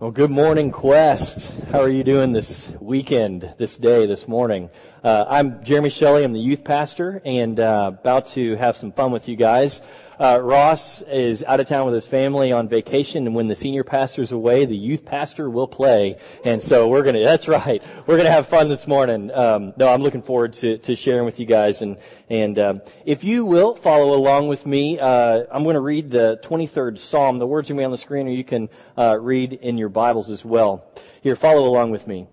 Well, good morning, Quest. How are you doing this weekend, this day, this morning? Uh, I'm Jeremy Shelley. I'm the youth pastor and uh, about to have some fun with you guys. Uh, Ross is out of town with his family on vacation, and when the senior pastor's away, the youth pastor will play. And so we're gonna, that's right, we're gonna have fun this morning. Um, no, I'm looking forward to, to sharing with you guys. And, and um, if you will follow along with me, uh, I'm going to read the 23rd Psalm. The words are going to be on the screen, or you can uh, read in your Bibles as well. Here, follow along with me.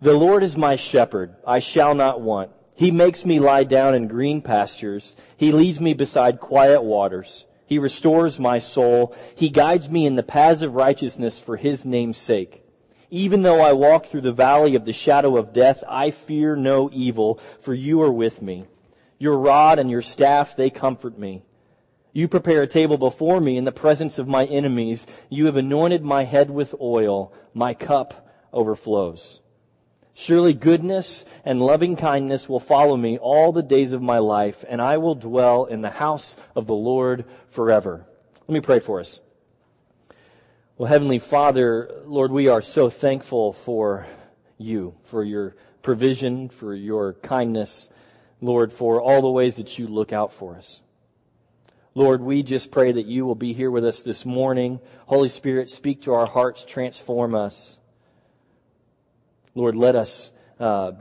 The Lord is my shepherd; I shall not want. He makes me lie down in green pastures. He leads me beside quiet waters. He restores my soul. He guides me in the paths of righteousness for his name's sake. Even though I walk through the valley of the shadow of death, I fear no evil, for you are with me. Your rod and your staff, they comfort me. You prepare a table before me in the presence of my enemies. You have anointed my head with oil. My cup overflows. Surely goodness and loving kindness will follow me all the days of my life, and I will dwell in the house of the Lord forever. Let me pray for us. Well, Heavenly Father, Lord, we are so thankful for you, for your provision, for your kindness, Lord, for all the ways that you look out for us. Lord, we just pray that you will be here with us this morning. Holy Spirit, speak to our hearts, transform us. Lord, let us uh,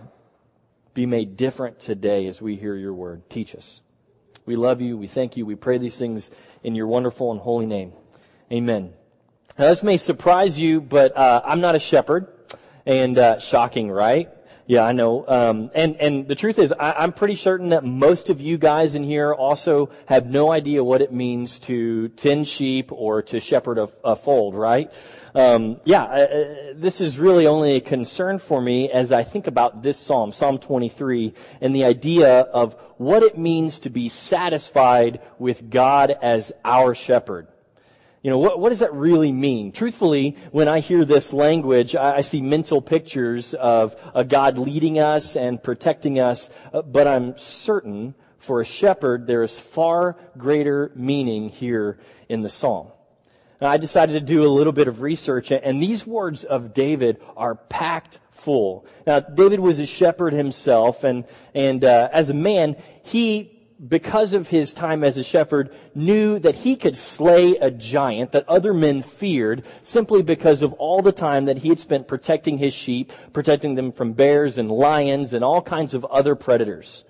be made different today as we hear your word. Teach us. We love you. We thank you. We pray these things in your wonderful and holy name. Amen. Now, this may surprise you, but uh, I'm not a shepherd, and uh, shocking, right? Yeah, I know. Um, and and the truth is, I, I'm pretty certain that most of you guys in here also have no idea what it means to tend sheep or to shepherd a, a fold, right? Um, yeah, uh, uh, this is really only a concern for me as I think about this psalm, Psalm 23, and the idea of what it means to be satisfied with God as our shepherd. You know, what, what does that really mean? Truthfully, when I hear this language, I, I see mental pictures of a God leading us and protecting us, uh, but I'm certain for a shepherd there is far greater meaning here in the psalm. Now, I decided to do a little bit of research, and these words of David are packed full. Now, David was a shepherd himself, and and uh, as a man, he because of his time as a shepherd, knew that he could slay a giant that other men feared simply because of all the time that he had spent protecting his sheep, protecting them from bears and lions and all kinds of other predators.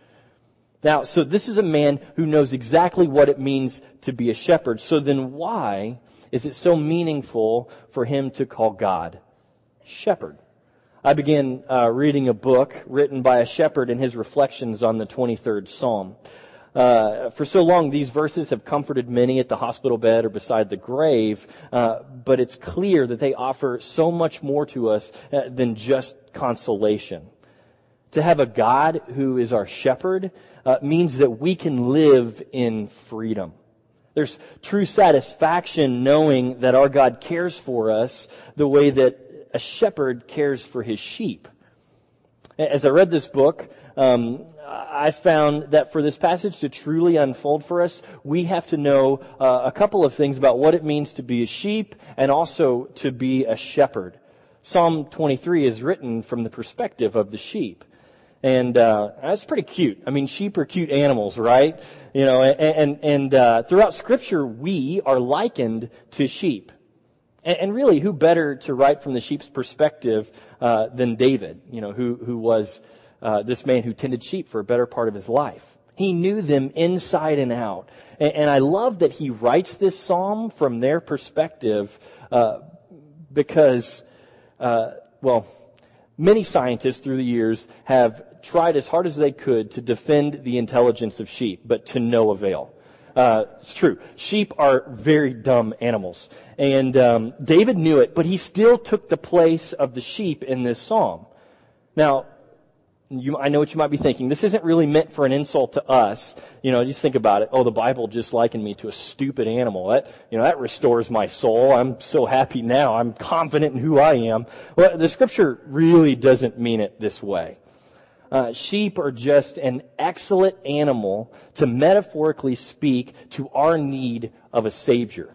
Now, so this is a man who knows exactly what it means to be a shepherd. So then why is it so meaningful for him to call God shepherd? I began uh, reading a book written by a shepherd in his reflections on the 23rd Psalm. Uh, for so long, these verses have comforted many at the hospital bed or beside the grave, uh, but it's clear that they offer so much more to us uh, than just consolation. To have a God who is our shepherd uh, means that we can live in freedom. There's true satisfaction knowing that our God cares for us the way that a shepherd cares for his sheep. As I read this book, um, I found that for this passage to truly unfold for us, we have to know uh, a couple of things about what it means to be a sheep and also to be a shepherd. Psalm 23 is written from the perspective of the sheep. And uh, that's pretty cute. I mean, sheep are cute animals, right? You know, and and, and uh, throughout Scripture, we are likened to sheep. And, and, really, who better to write from the sheep's perspective uh, than David? You know, who who was uh, this man who tended sheep for a better part of his life. He knew them inside and out. And, and I love that he writes this psalm from their perspective uh, because, uh, well, many scientists through the years have tried as hard as they could to defend the intelligence of sheep, but to no avail. Uh, it's true. Sheep are very dumb animals. And um, David knew it, but he still took the place of the sheep in this psalm. Now, you, I know what you might be thinking. This isn't really meant for an insult to us. You know, just think about it. Oh, the Bible just likened me to a stupid animal. That, you know, that restores my soul. I'm so happy now. I'm confident in who I am. Well, the scripture really doesn't mean it this way. Uh, sheep are just an excellent animal to metaphorically speak to our need of a savior.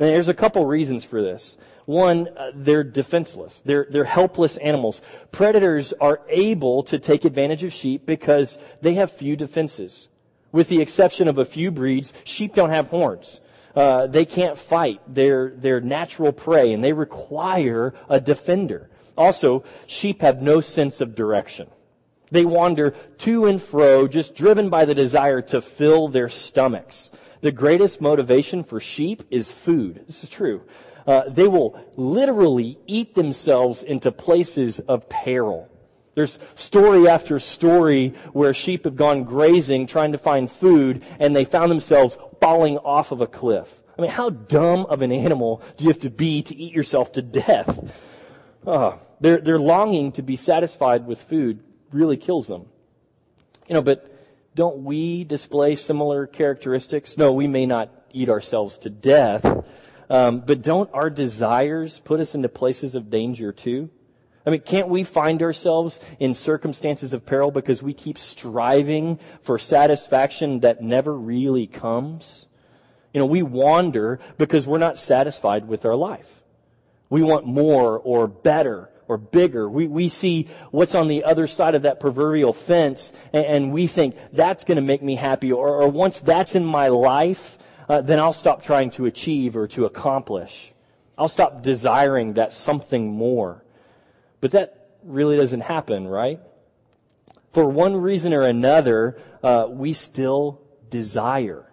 And there's a couple reasons for this. One, uh, they're defenseless. They're, they're helpless animals. Predators are able to take advantage of sheep because they have few defenses. With the exception of a few breeds, sheep don't have horns. Uh, they can't fight. They're, they're natural prey and they require a defender. Also, sheep have no sense of direction. They wander to and fro, just driven by the desire to fill their stomachs. The greatest motivation for sheep is food. This is true. Uh, they will literally eat themselves into places of peril. There's story after story where sheep have gone grazing trying to find food and they found themselves falling off of a cliff. I mean, how dumb of an animal do you have to be to eat yourself to death? Uh, their, their longing to be satisfied with food really kills them. You know, but don't we display similar characteristics? No, we may not eat ourselves to death, um, but don't our desires put us into places of danger too? I mean, can't we find ourselves in circumstances of peril because we keep striving for satisfaction that never really comes? You know, we wander because we're not satisfied with our life. We want more or better or bigger. We, we see what's on the other side of that proverbial fence and, and we think that's going to make me happy or, or once that's in my life, uh, then I'll stop trying to achieve or to accomplish. I'll stop desiring that something more. But that really doesn't happen, right? For one reason or another, uh, we still desire.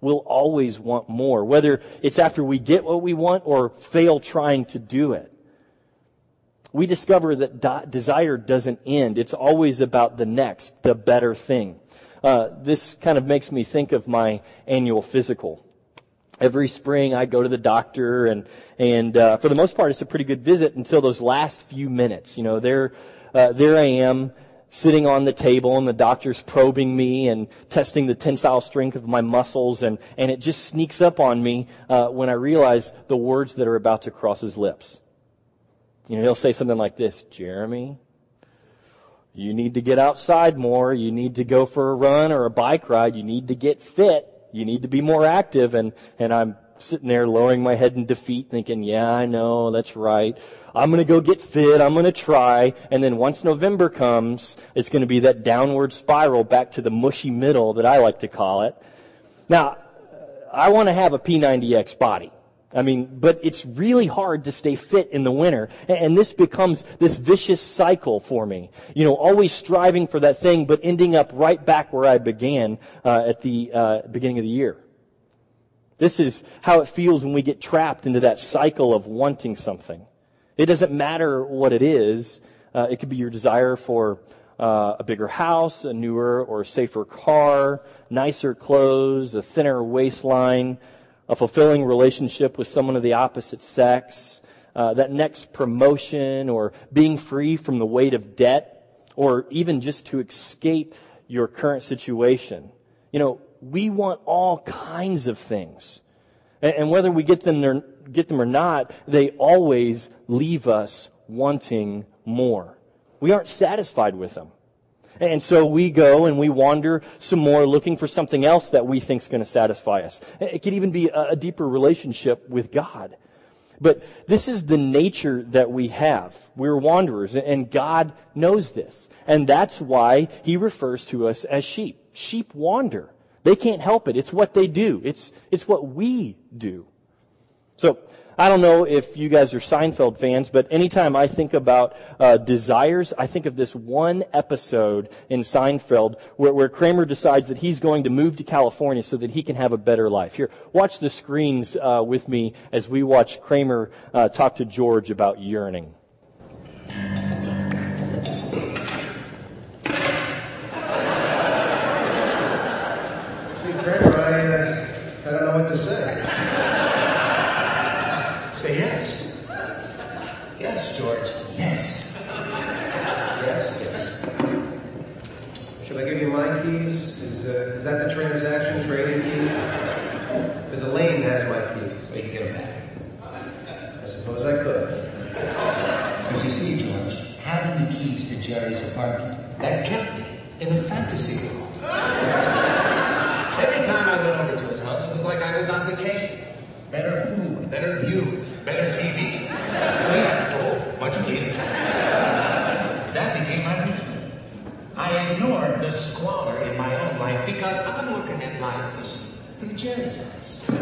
We'll always want more, whether it's after we get what we want or fail trying to do it. We discover that desire doesn't end. It's always about the next, the better thing. Uh, this kind of makes me think of my annual physical. Every spring I go to the doctor and, and, uh, for the most part it's a pretty good visit until those last few minutes. You know, there, uh, there I am sitting on the table and the doctor's probing me and testing the tensile strength of my muscles and, and it just sneaks up on me, uh, when I realize the words that are about to cross his lips. You know, he'll say something like this, Jeremy, you need to get outside more. You need to go for a run or a bike ride. You need to get fit. You need to be more active. And, and I'm sitting there lowering my head in defeat thinking, yeah, I know, that's right. I'm going to go get fit. I'm going to try. And then once November comes, it's going to be that downward spiral back to the mushy middle that I like to call it. Now, I want to have a P90X body. I mean, but it's really hard to stay fit in the winter. And this becomes this vicious cycle for me. You know, always striving for that thing, but ending up right back where I began uh, at the uh, beginning of the year. This is how it feels when we get trapped into that cycle of wanting something. It doesn't matter what it is. Uh, it could be your desire for uh, a bigger house, a newer or safer car, nicer clothes, a thinner waistline, a fulfilling relationship with someone of the opposite sex, uh, that next promotion, or being free from the weight of debt, or even just to escape your current situation. You know, we want all kinds of things. And, and whether we get them, or, get them or not, they always leave us wanting more. We aren't satisfied with them. And so we go and we wander some more looking for something else that we think is going to satisfy us. It could even be a deeper relationship with God. But this is the nature that we have. We're wanderers, and God knows this. And that's why He refers to us as sheep. Sheep wander. They can't help it. It's what they do. It's, it's what we do. So, I don't know if you guys are Seinfeld fans, but anytime I think about uh, desires, I think of this one episode in Seinfeld where, where Kramer decides that he's going to move to California so that he can have a better life. Here, watch the screens uh, with me as we watch Kramer uh, talk to George about yearning. Keys? Is, uh, is that the transaction trading keys? Because Elaine has my keys. Well, you can get them back. I suppose I could. Because you see, George, having the keys to Jerry's apartment, that kept me in a fantasy world. Every time I went over to his house, it was like I was on vacation. better food, better view, better TV, oh, much cleaner. That became my reason. I ignored the squalor in my own life because I'm looking at life through Jerry's eyes.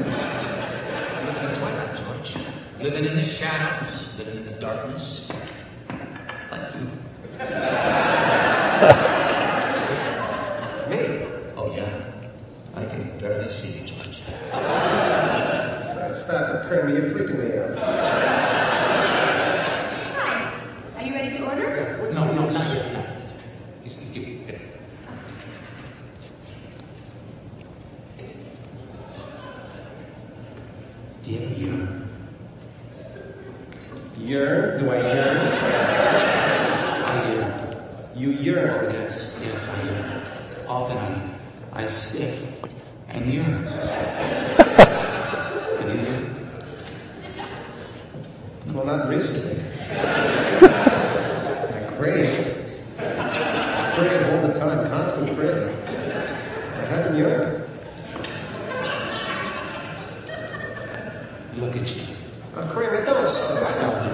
Living in twilight, George. Living in the shadows, living in the darkness. Like you. Me? Oh, yeah. I can barely see you, George. Stop it, Kramer. You're freaking me out. Hi. Are you ready to order? What's No, the no, news? not yet. not yet. Just give me- Do you ever yearn? Yearn? Do I yearn? I yearn. You Oh, yearn. yes, yes, I yearn. Often I, I sit and yearn. Have you yearned? Not recently. I crave. Crave all the time, constant craving. I haven't yearned. Look at you. Uh, Kramer, don't stop.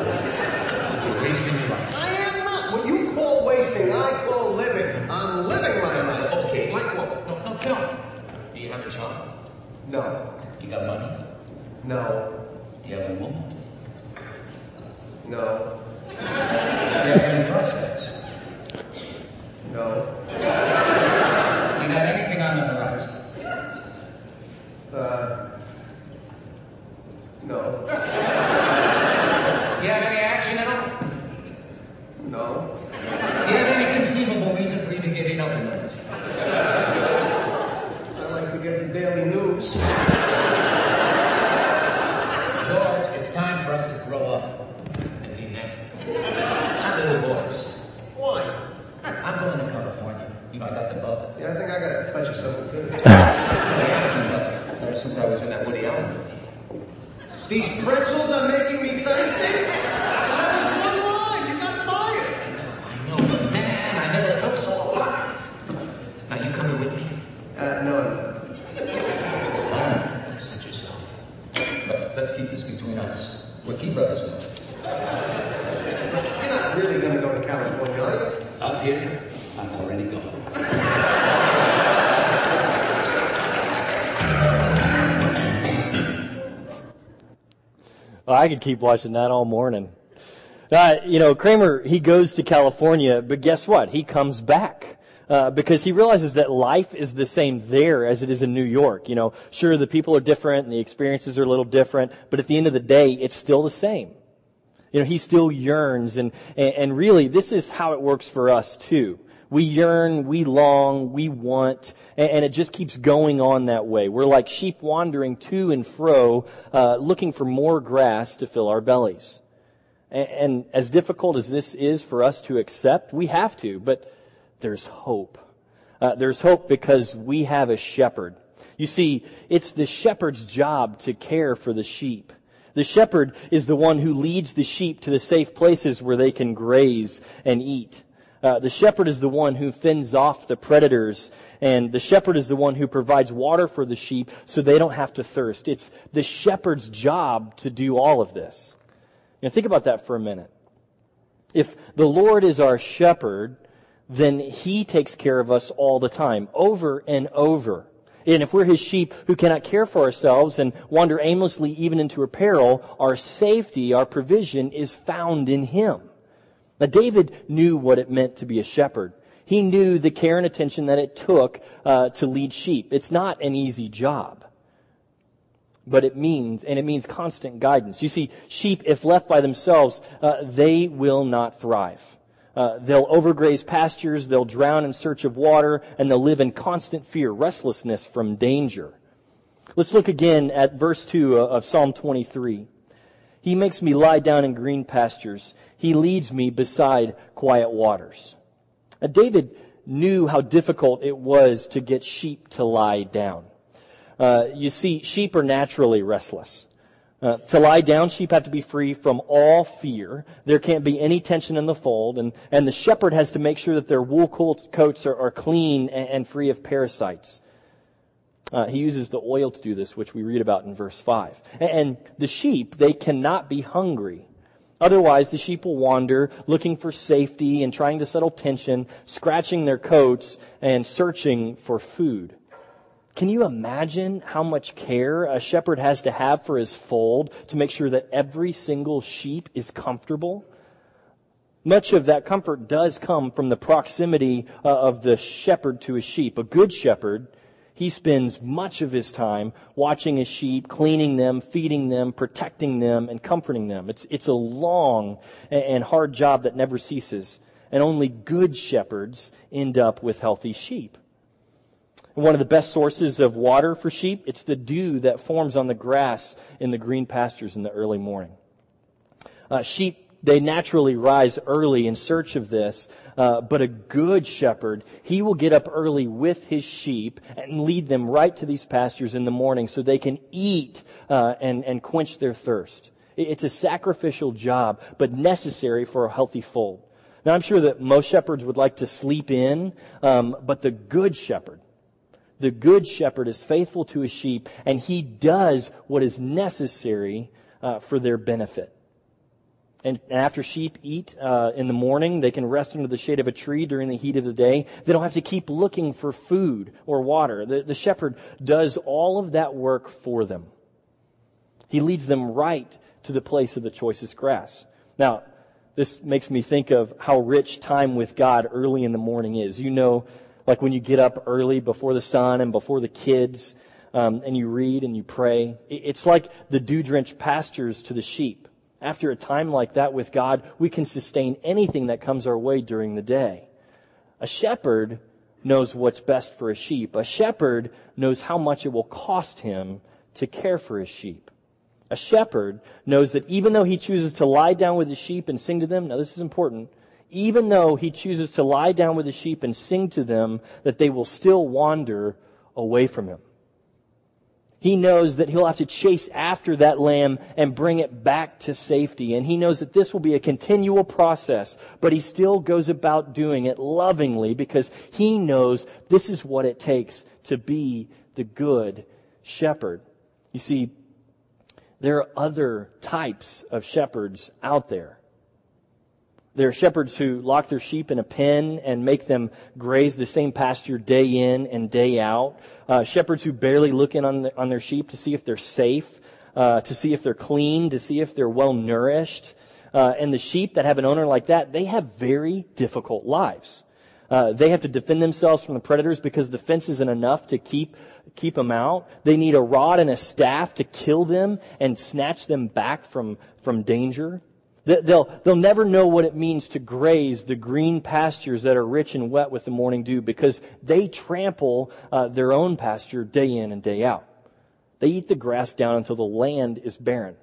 You're wasting your life. I am not. What you call wasting, I call living. I'm living my life. Okay, like what? No, no, tell me. Do you have a job? No. You got money? No. Do you have a woman? No. Do you have any prospects? No. You got anything on the horizon? Uh. No. You have any action at all? No. Do you have any conceivable reason for even getting up in the morning? I like to get the daily news. George, it's time for us to grow up and be men. Not little boys. Why? I'm going to California. You know, I got the bug. Yeah, I think I got a touch of something too. Ever since I was in that Woody Allen movie. These pretzels are making me thirsty? That was one line. You got fired. I know, but man, I never felt so alive. Now, you coming with me? Uh, no, Wow, suit yourself. But let's keep this between us. We're key brothers now. You're not really going to go to California, are you? Up here, I'm already gone. Well, I could keep watching that all morning. Uh, you know, Kramer, he goes to California, but guess what? He comes back. Uh, because he realizes that life is the same there as it is in New York. You know, sure, the people are different and the experiences are a little different, but at the end of the day, it's still the same. You know, he still yearns and, and, and really this is how it works for us too. We yearn, we long, we want, and, it just keeps going on that way. We're like sheep wandering to and fro, uh, looking for more grass to fill our bellies. And, and as difficult as this is for us to accept, we have to, but there's hope. Uh, there's hope because we have a shepherd. You see, it's the shepherd's job to care for the sheep. The shepherd is the one who leads the sheep to the safe places where they can graze and eat. Uh, the shepherd is the one who fends off the predators, and the shepherd is the one who provides water for the sheep so they don't have to thirst. It's the shepherd's job to do all of this. Now think about that for a minute. If the Lord is our shepherd, then he takes care of us all the time, over and over. And if we're his sheep who cannot care for ourselves and wander aimlessly even into peril, our safety, our provision is found in him. Now David knew what it meant to be a shepherd. He knew the care and attention that it took uh, to lead sheep. It's not an easy job. But it means, and it means constant guidance. You see, sheep, if left by themselves, uh, they will not thrive. Uh, they'll overgraze pastures, they'll drown in search of water, and they'll live in constant fear, restlessness from danger. Let's look again at verse 2 of Psalm 23. He makes me lie down in green pastures. He leads me beside quiet waters. Now, David knew how difficult it was to get sheep to lie down. Uh, you see, sheep are naturally restless. Uh, to lie down, sheep have to be free from all fear. There can't be any tension in the fold, and, and the shepherd has to make sure that their wool coats are, are clean and, and free of parasites. Uh, he uses the oil to do this, which we read about in verse 5. And the sheep, they cannot be hungry. Otherwise, the sheep will wander looking for safety and trying to settle tension, scratching their coats and searching for food. Can you imagine how much care a shepherd has to have for his fold to make sure that every single sheep is comfortable? Much of that comfort does come from the proximity uh, of the shepherd to his sheep. A good shepherd he spends much of his time watching his sheep, cleaning them, feeding them, protecting them, and comforting them. It's, it's a long and hard job that never ceases. And only good shepherds end up with healthy sheep. One of the best sources of water for sheep, it's the dew that forms on the grass in the green pastures in the early morning. Uh, sheep they naturally rise early in search of this. Uh, but a good shepherd, he will get up early with his sheep and lead them right to these pastures in the morning so they can eat uh, and, and quench their thirst. It's a sacrificial job, but necessary for a healthy fold. Now, I'm sure that most shepherds would like to sleep in, um, but the good shepherd, the good shepherd is faithful to his sheep, and he does what is necessary uh, for their benefit. And after sheep eat uh, in the morning, they can rest under the shade of a tree during the heat of the day. They don't have to keep looking for food or water. The, the shepherd does all of that work for them. He leads them right to the place of the choicest grass. Now, this makes me think of how rich time with God early in the morning is. You know, like when you get up early before the sun and before the kids, um, and you read and you pray. It's like the dew drenched pastures to the sheep. After a time like that with God, we can sustain anything that comes our way during the day. A shepherd knows what's best for a sheep. A shepherd knows how much it will cost him to care for his sheep. A shepherd knows that even though he chooses to lie down with the sheep and sing to them, now this is important, even though he chooses to lie down with the sheep and sing to them, that they will still wander away from him. He knows that he'll have to chase after that lamb and bring it back to safety. And he knows that this will be a continual process, but he still goes about doing it lovingly because he knows this is what it takes to be the good shepherd. You see, there are other types of shepherds out there. There are shepherds who lock their sheep in a pen and make them graze the same pasture day in and day out. Uh, shepherds who barely look in on, the, on their sheep to see if they're safe, uh, to see if they're clean, to see if they're well nourished. Uh, and the sheep that have an owner like that, they have very difficult lives. Uh, they have to defend themselves from the predators because the fence isn't enough to keep keep them out. They need a rod and a staff to kill them and snatch them back from from danger. They'll, they'll never know what it means to graze the green pastures that are rich and wet with the morning dew because they trample uh, their own pasture day in and day out. They eat the grass down until the land is barren.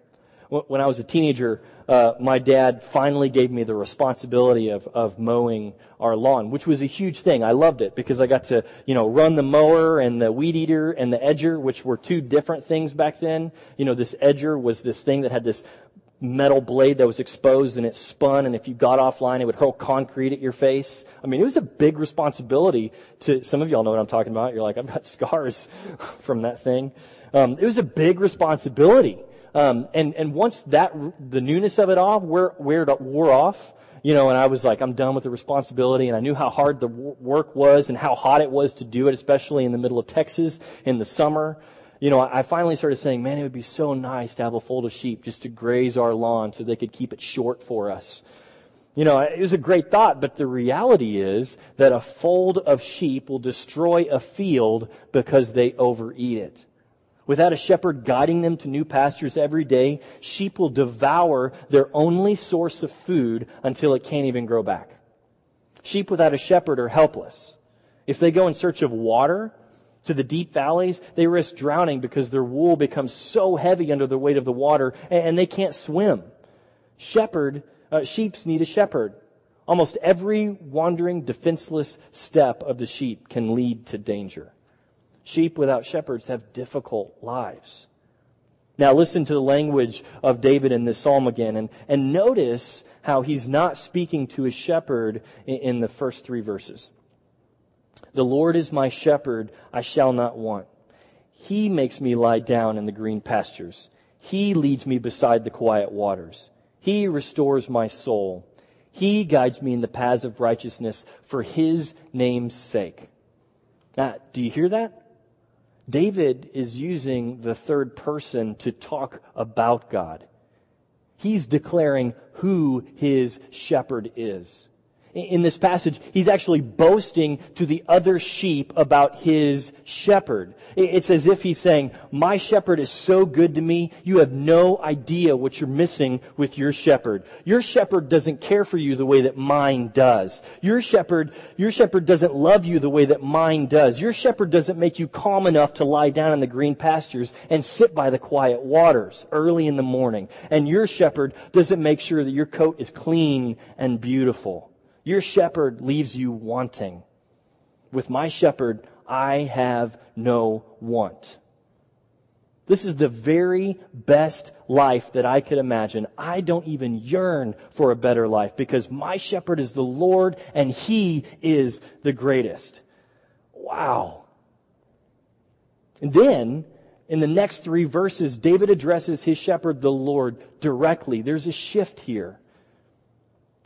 When I was a teenager, uh, my dad finally gave me the responsibility of, of mowing our lawn, which was a huge thing. I loved it because I got to, you know, run the mower and the weed eater and the edger, which were two different things back then. You know, this edger was this thing that had this metal blade that was exposed and it spun and if you got offline it would hurl concrete at your face. I mean, it was a big responsibility to, some of y'all know what I'm talking about. You're like, I've got scars from that thing. Um, it was a big responsibility. Um, and, and once that, the newness of it all wore, wore off, you know, and I was like, I'm done with the responsibility, and I knew how hard the work was and how hot it was to do it, especially in the middle of Texas in the summer you know, I finally started saying, man, it would be so nice to have a fold of sheep just to graze our lawn so they could keep it short for us. You know, it was a great thought, but the reality is that a fold of sheep will destroy a field because they overeat it. Without a shepherd guiding them to new pastures every day, sheep will devour their only source of food until it can't even grow back. Sheep without a shepherd are helpless. If they go in search of water, to the deep valleys, they risk drowning because their wool becomes so heavy under the weight of the water and they can't swim. Shepherd, uh, sheeps need a shepherd. Almost every wandering, defenseless step of the sheep can lead to danger. Sheep without shepherds have difficult lives. Now listen to the language of David in this psalm again and, and notice how he's not speaking to a shepherd in, in the first three verses. The Lord is my shepherd, I shall not want. He makes me lie down in the green pastures. He leads me beside the quiet waters. He restores my soul. He guides me in the paths of righteousness for his name's sake. Now, do you hear that? David is using the third person to talk about God. He's declaring who his shepherd is in this passage, he's actually boasting to the other sheep about his shepherd. It's as if he's saying, my shepherd is so good to me, you have no idea what you're missing with your shepherd. Your shepherd doesn't care for you the way that mine does. Your shepherd, your shepherd doesn't love you the way that mine does. Your shepherd doesn't make you calm enough to lie down in the green pastures and sit by the quiet waters early in the morning. And your shepherd doesn't make sure that your coat is clean and beautiful. Your shepherd leaves you wanting. With my shepherd, I have no want. This is the very best life that I could imagine. I don't even yearn for a better life because my shepherd is the Lord and he is the greatest. Wow. And then, in the next three verses, David addresses his shepherd, the Lord, directly. There's a shift here.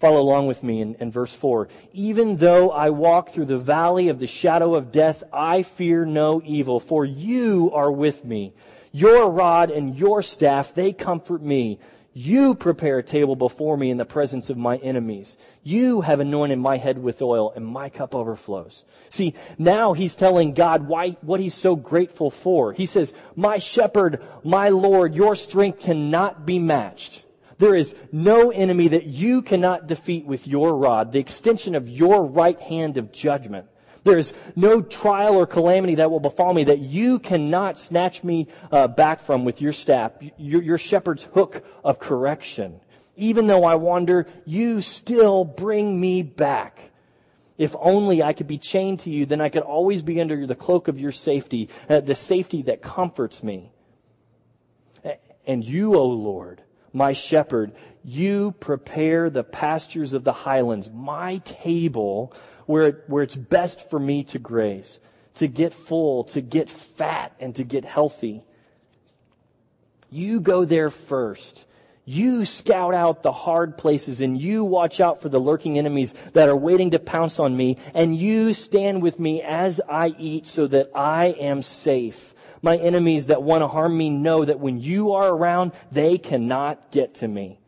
Follow along with me in, in, verse 4. Even though I walk through the valley of the shadow of death, I fear no evil, for you are with me. Your rod and your staff, they comfort me. You prepare a table before me in the presence of my enemies. You have anointed my head with oil, and my cup overflows. See, now he's telling God why, what he's so grateful for. He says, My shepherd, my Lord, your strength cannot be matched. There is no enemy that you cannot defeat with your rod, the extension of your right hand of judgment. There is no trial or calamity that will befall me that you cannot snatch me uh, back from with your staff, your, your shepherd's hook of correction. Even though I wander, you still bring me back. If only I could be chained to you, then I could always be under the cloak of your safety, uh, the safety that comforts me. And you, O Lord, my shepherd. You prepare the pastures of the highlands, my table where, it, where it's best for me to graze, to get full, to get fat, and to get healthy. You go there first. You scout out the hard places and you watch out for the lurking enemies that are waiting to pounce on me and you stand with me as I eat so that I am safe my enemies that want to harm me know that when you are around, they cannot get to me.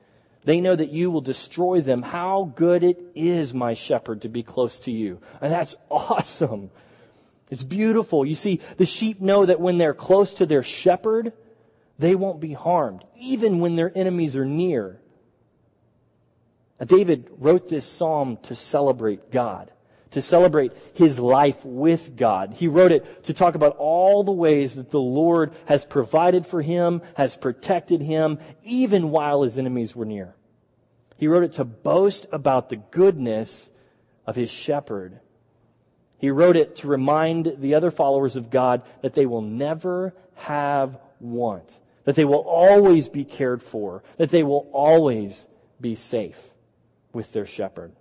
They know that you will destroy them. How good it is, my shepherd, to be close to you. And that's awesome. It's beautiful. You see, the sheep know that when they're close to their shepherd, they won't be harmed, even when their enemies are near. Now, David wrote this psalm to celebrate God to celebrate his life with God. He wrote it to talk about all the ways that the Lord has provided for him, has protected him, even while his enemies were near. He wrote it to boast about the goodness of his shepherd. He wrote it to remind the other followers of God that they will never have want, that they will always be cared for, that they will always be safe with their shepherd.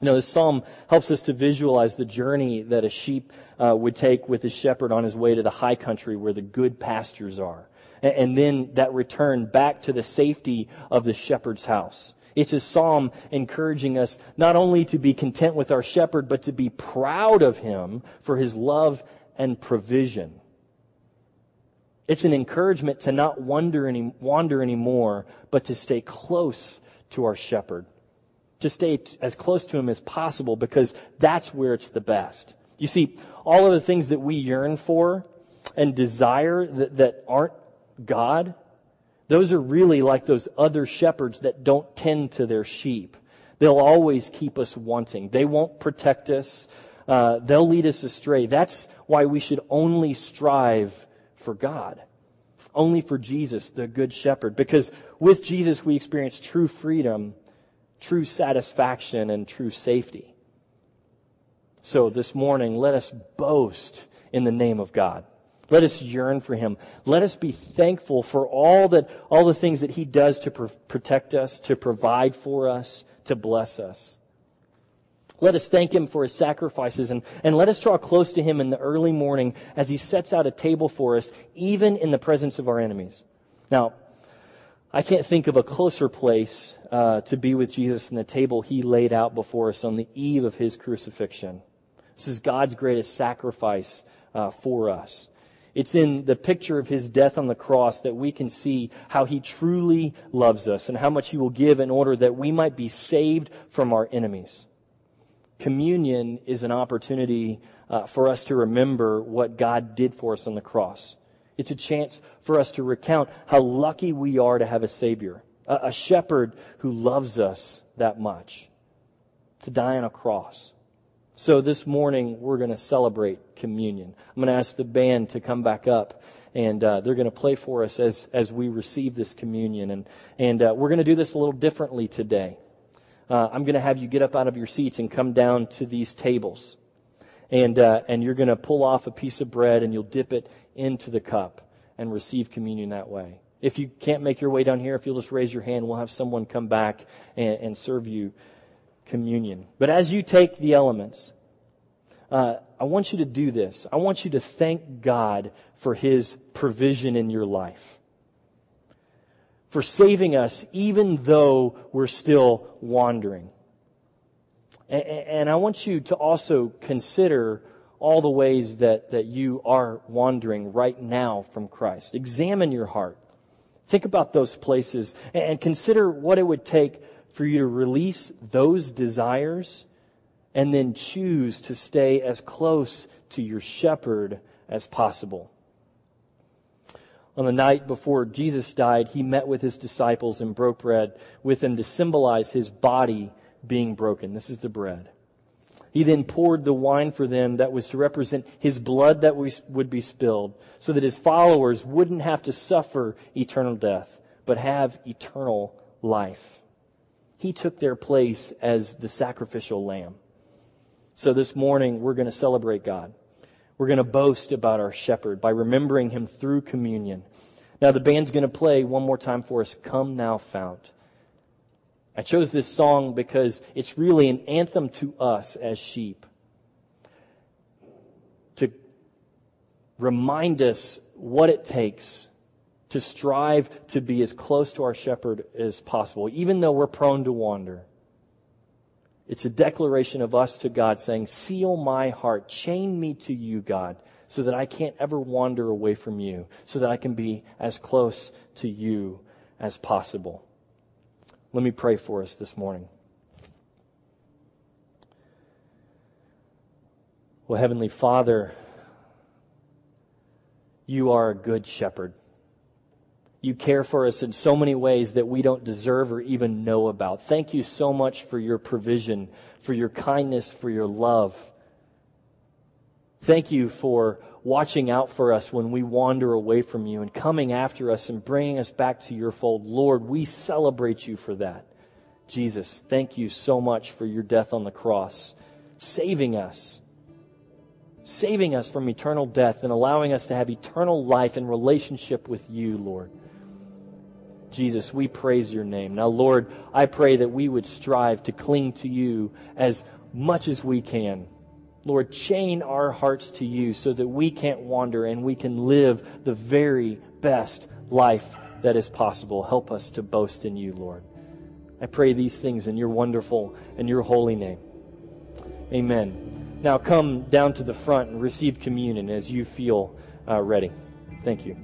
You know, this psalm helps us to visualize the journey that a sheep uh, would take with his shepherd on his way to the high country where the good pastures are. And, and then that return back to the safety of the shepherd's house. It's a psalm encouraging us not only to be content with our shepherd, but to be proud of him for his love and provision. It's an encouragement to not wander, any, wander anymore, but to stay close to our shepherd to stay as close to Him as possible because that's where it's the best. You see, all of the things that we yearn for and desire that, that aren't God, those are really like those other shepherds that don't tend to their sheep. They'll always keep us wanting. They won't protect us. Uh, they'll lead us astray. That's why we should only strive for God. Only for Jesus, the good shepherd. Because with Jesus we experience true freedom true satisfaction and true safety. So this morning, let us boast in the name of God. Let us yearn for Him. Let us be thankful for all that, all the things that He does to pr- protect us, to provide for us, to bless us. Let us thank him for his sacrifices and, and let us draw close to him in the early morning as he sets out a table for us, even in the presence of our enemies. Now, I can't think of a closer place uh, to be with Jesus than the table he laid out before us on the eve of his crucifixion. This is God's greatest sacrifice uh, for us. It's in the picture of his death on the cross that we can see how he truly loves us and how much he will give in order that we might be saved from our enemies. Communion is an opportunity uh, for us to remember what God did for us on the cross. It's a chance for us to recount how lucky we are to have a Savior, a, a shepherd who loves us that much, to die on a cross. So this morning we're going to celebrate communion. I'm going to ask the band to come back up, and uh, they're going to play for us as as we receive this communion. And and uh, we're going to do this a little differently today. Uh, I'm going to have you get up out of your seats and come down to these tables, and uh, and you're going to pull off a piece of bread and you'll dip it into the cup and receive communion that way. If you can't make your way down here, if you'll just raise your hand, we'll have someone come back and, and serve you communion. But as you take the elements, uh, I want you to do this. I want you to thank God for His provision in your life. For saving us even though we're still wandering. And, and I want you to also consider all the ways that, that you are wandering right now from Christ. Examine your heart. Think about those places and consider what it would take for you to release those desires and then choose to stay as close to your shepherd as possible. On the night before Jesus died, he met with his disciples and broke bread with them to symbolize his body being broken. This is the bread. He then poured the wine for them that was to represent his blood that would be spilled so that his followers wouldn't have to suffer eternal death, but have eternal life. He took their place as the sacrificial lamb. So this morning, we're going to celebrate God. We're going to boast about our shepherd by remembering him through communion. Now, the band's going to play one more time for us Come Thou Fount. I chose this song because it's really an anthem to us as sheep. To remind us what it takes to strive to be as close to our shepherd as possible, even though we're prone to wander. It's a declaration of us to God saying, Seal my heart, chain me to you, God, so that I can't ever wander away from you, so that I can be as close to you as possible. Let me pray for us this morning. Well, Heavenly Father, you are a good shepherd. You care for us in so many ways that we don't deserve or even know about. Thank you so much for your provision, for your kindness, for your love. Thank you for watching out for us when we wander away from you and coming after us and bringing us back to your fold. Lord, we celebrate you for that. Jesus, thank you so much for your death on the cross, saving us, saving us from eternal death and allowing us to have eternal life in relationship with you, Lord. Jesus, we praise your name. Now, Lord, I pray that we would strive to cling to you as much as we can. Lord, chain our hearts to you so that we can't wander and we can live the very best life that is possible. Help us to boast in you, Lord. I pray these things in your wonderful and your holy name. Amen. Now come down to the front and receive communion as you feel uh, ready. Thank you.